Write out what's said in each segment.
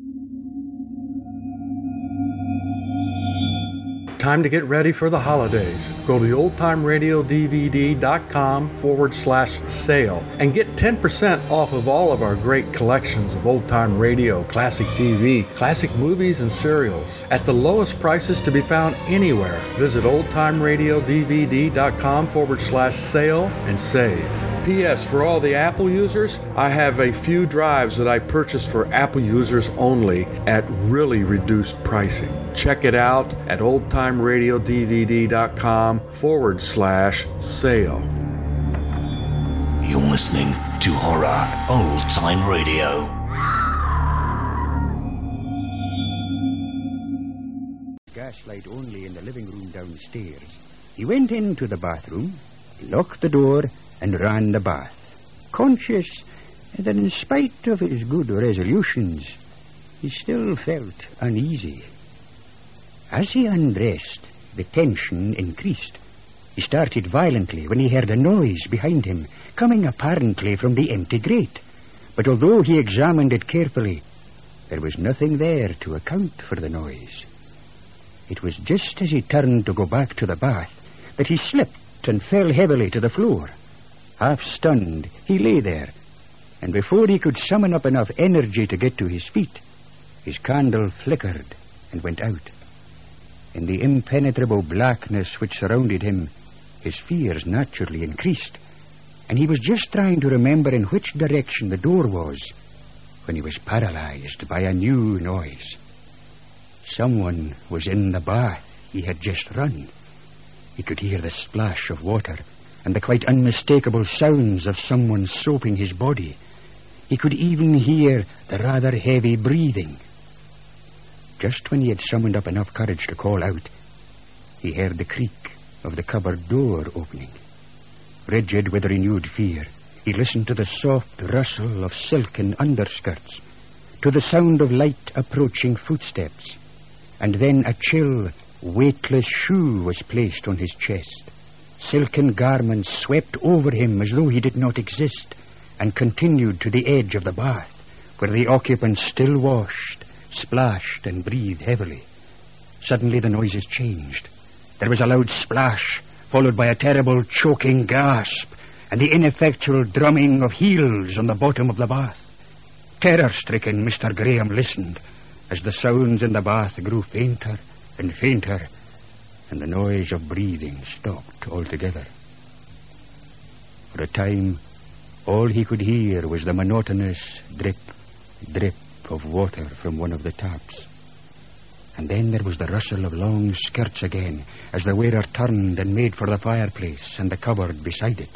thank you Time to get ready for the holidays. Go to oldtimeradiodvd.com forward slash sale and get 10% off of all of our great collections of old time radio, classic TV, classic movies, and serials at the lowest prices to be found anywhere. Visit oldtimeradiodvd.com forward slash sale and save. P.S. For all the Apple users, I have a few drives that I purchased for Apple users only at really reduced pricing. Check it out at oldtimeradiodvd.com forward slash sale. You're listening to Horror Old Time Radio. Gaslight only in the living room downstairs. He went into the bathroom, locked the door, and ran the bath, conscious that in spite of his good resolutions, he still felt uneasy. As he undressed, the tension increased. He started violently when he heard a noise behind him, coming apparently from the empty grate. But although he examined it carefully, there was nothing there to account for the noise. It was just as he turned to go back to the bath that he slipped and fell heavily to the floor. Half stunned, he lay there, and before he could summon up enough energy to get to his feet, his candle flickered and went out. In the impenetrable blackness which surrounded him, his fears naturally increased, and he was just trying to remember in which direction the door was when he was paralyzed by a new noise. Someone was in the bath he had just run. He could hear the splash of water and the quite unmistakable sounds of someone soaping his body. He could even hear the rather heavy breathing. Just when he had summoned up enough courage to call out, he heard the creak of the cupboard door opening. Rigid with renewed fear, he listened to the soft rustle of silken underskirts, to the sound of light approaching footsteps, and then a chill, weightless shoe was placed on his chest. Silken garments swept over him as though he did not exist and continued to the edge of the bath, where the occupants still washed, splashed, and breathed heavily. Suddenly the noises changed. There was a loud splash, followed by a terrible choking gasp, and the ineffectual drumming of heels on the bottom of the bath. Terror stricken, Mr. Graham listened as the sounds in the bath grew fainter and fainter and the noise of breathing stopped altogether. For a time, all he could hear was the monotonous drip, drip of water from one of the taps. And then there was the rustle of long skirts again as the wearer turned and made for the fireplace and the cupboard beside it.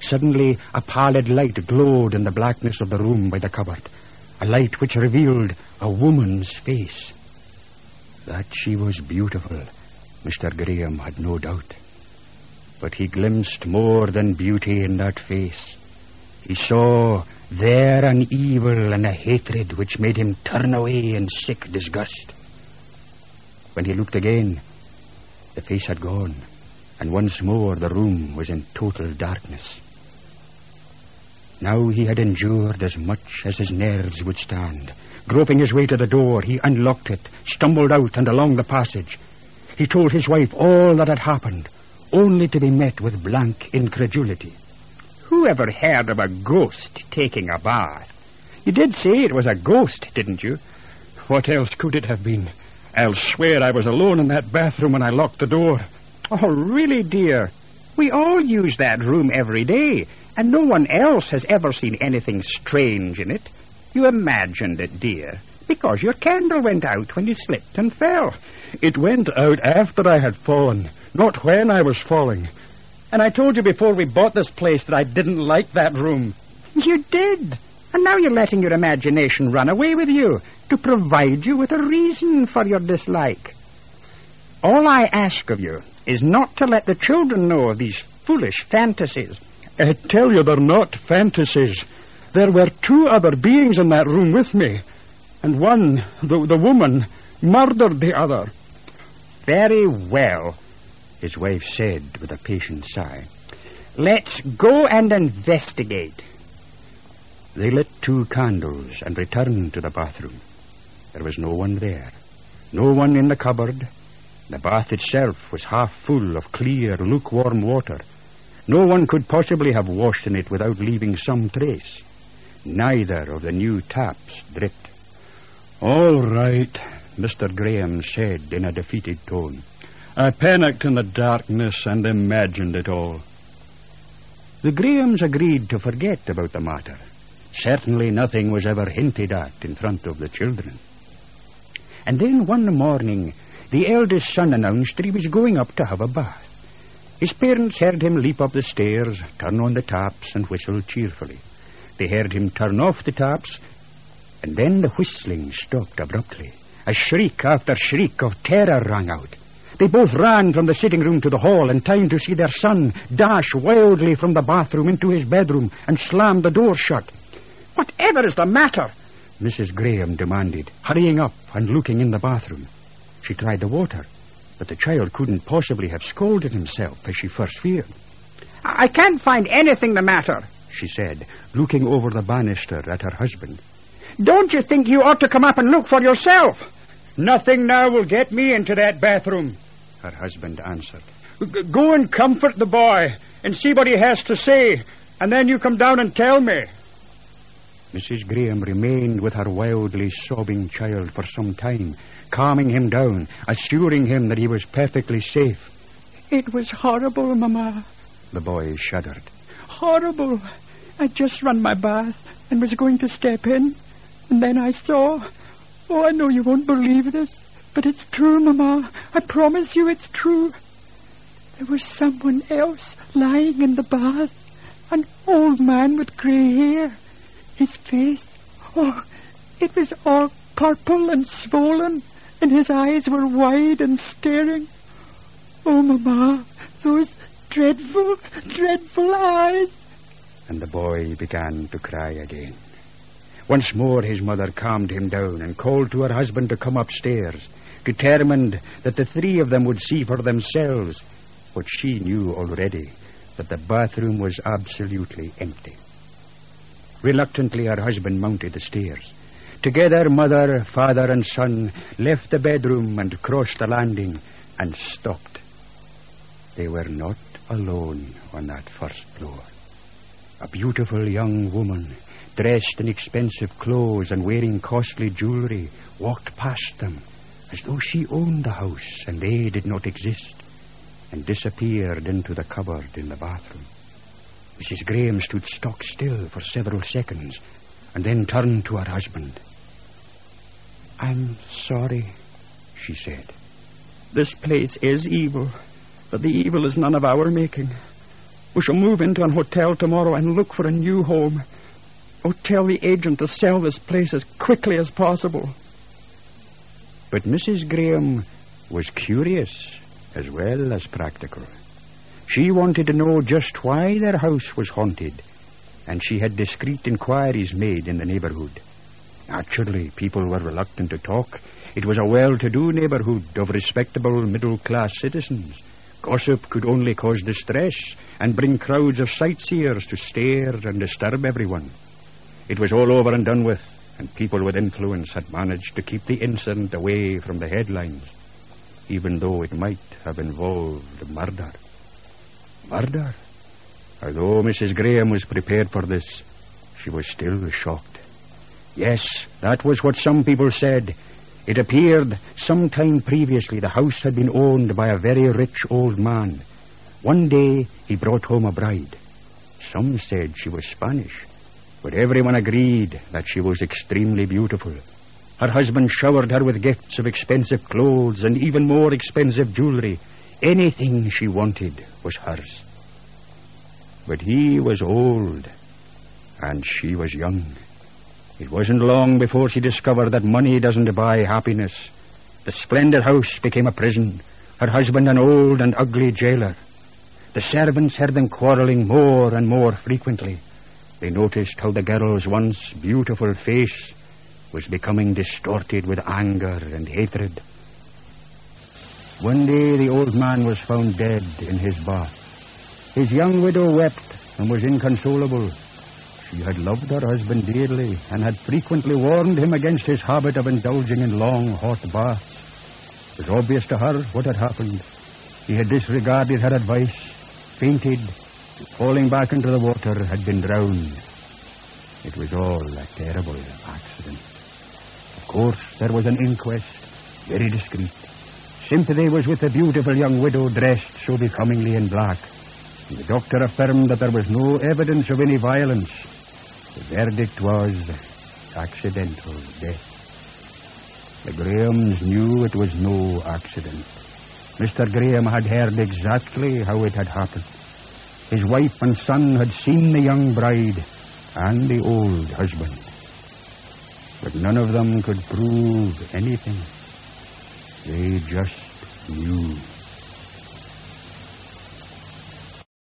Suddenly, a pallid light glowed in the blackness of the room by the cupboard, a light which revealed a woman's face. That she was beautiful Mr. Graham had no doubt. But he glimpsed more than beauty in that face. He saw there an evil and a hatred which made him turn away in sick disgust. When he looked again, the face had gone, and once more the room was in total darkness. Now he had endured as much as his nerves would stand. Groping his way to the door, he unlocked it, stumbled out and along the passage. He told his wife all that had happened, only to be met with blank incredulity. Who ever heard of a ghost taking a bath? You did say it was a ghost, didn't you? What else could it have been? I'll swear I was alone in that bathroom when I locked the door. Oh, really, dear? We all use that room every day, and no one else has ever seen anything strange in it. You imagined it, dear, because your candle went out when you slipped and fell. It went out after I had fallen, not when I was falling. And I told you before we bought this place that I didn't like that room. You did. And now you're letting your imagination run away with you to provide you with a reason for your dislike. All I ask of you is not to let the children know of these foolish fantasies. I tell you they're not fantasies. There were two other beings in that room with me. And one, the, the woman, murdered the other. Very well, his wife said with a patient sigh. Let's go and investigate. They lit two candles and returned to the bathroom. There was no one there. No one in the cupboard. The bath itself was half full of clear, lukewarm water. No one could possibly have washed in it without leaving some trace. Neither of the new taps dripped. All right, Mr. Graham said in a defeated tone. I panicked in the darkness and imagined it all. The Grahams agreed to forget about the matter. Certainly nothing was ever hinted at in front of the children. And then one morning, the eldest son announced that he was going up to have a bath. His parents heard him leap up the stairs, turn on the taps, and whistle cheerfully. They heard him turn off the taps, and then the whistling stopped abruptly. A shriek after shriek of terror rang out. They both ran from the sitting room to the hall in time to see their son dash wildly from the bathroom into his bedroom and slam the door shut. Whatever is the matter? Mrs. Graham demanded, hurrying up and looking in the bathroom. She tried the water, but the child couldn't possibly have scalded himself as she first feared. I can't find anything the matter, she said, looking over the banister at her husband. Don't you think you ought to come up and look for yourself? Nothing now will get me into that bathroom, her husband answered. Go and comfort the boy and see what he has to say, and then you come down and tell me. Mrs. Graham remained with her wildly sobbing child for some time, calming him down, assuring him that he was perfectly safe. It was horrible, Mamma. The boy shuddered. Horrible. I'd just run my bath and was going to step in, and then I saw. Oh, I know you won't believe this, but it's true, Mamma. I promise you it's true. There was someone else lying in the bath. An old man with grey hair. His face, oh, it was all purple and swollen, and his eyes were wide and staring. Oh, Mamma, those dreadful, dreadful eyes. And the boy began to cry again. Once more his mother calmed him down and called to her husband to come upstairs determined that the three of them would see for themselves what she knew already that the bathroom was absolutely empty. Reluctantly, her husband mounted the stairs. Together, mother, father, and son left the bedroom and crossed the landing and stopped. They were not alone on that first floor. A beautiful young woman, dressed in expensive clothes and wearing costly jewelry, walked past them as though she owned the house and they did not exist, and disappeared into the cupboard in the bathroom. Mrs. Graham stood stock still for several seconds and then turned to her husband. I'm sorry, she said. This place is evil, but the evil is none of our making. We shall move into an hotel tomorrow and look for a new home. Oh, tell the agent to sell this place as quickly as possible. But Mrs. Graham was curious as well as practical. She wanted to know just why their house was haunted, and she had discreet inquiries made in the neighborhood. Naturally, people were reluctant to talk. It was a well-to-do neighborhood of respectable middle-class citizens. Gossip could only cause distress and bring crowds of sightseers to stare and disturb everyone. It was all over and done with, and people with influence had managed to keep the incident away from the headlines, even though it might have involved murder. Murder? Although Mrs. Graham was prepared for this, she was still shocked. Yes, that was what some people said. It appeared some time previously the house had been owned by a very rich old man. One day he brought home a bride. Some said she was Spanish but everyone agreed that she was extremely beautiful. Her husband showered her with gifts of expensive clothes and even more expensive jewelry. Anything she wanted was hers. But he was old, and she was young. It wasn't long before she discovered that money doesn't buy happiness. The splendid house became a prison, her husband an old and ugly jailer. The servants heard them quarreling more and more frequently. They noticed how the girl's once beautiful face was becoming distorted with anger and hatred. One day the old man was found dead in his bath. His young widow wept and was inconsolable. She had loved her husband dearly and had frequently warned him against his habit of indulging in long, hot baths. It was obvious to her what had happened. He had disregarded her advice, fainted, falling back into the water, had been drowned. It was all a terrible accident. Of course, there was an inquest, very discreet. Sympathy was with the beautiful young widow dressed so becomingly in black. The doctor affirmed that there was no evidence of any violence. The verdict was accidental death. The Grahams knew it was no accident. Mr. Graham had heard exactly how it had happened. His wife and son had seen the young bride and the old husband. But none of them could prove anything. They just knew.